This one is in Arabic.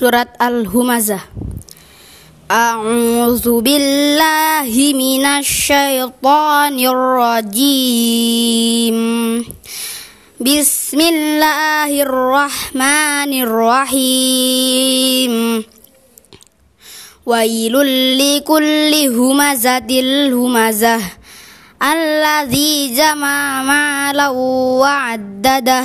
Surat Al-Humazah أعوذ بالله من الشيطان الرجيم بسم الله الرحمن الرحيم ويل لكل همزة الهمزة الذي جمع مالا وعدده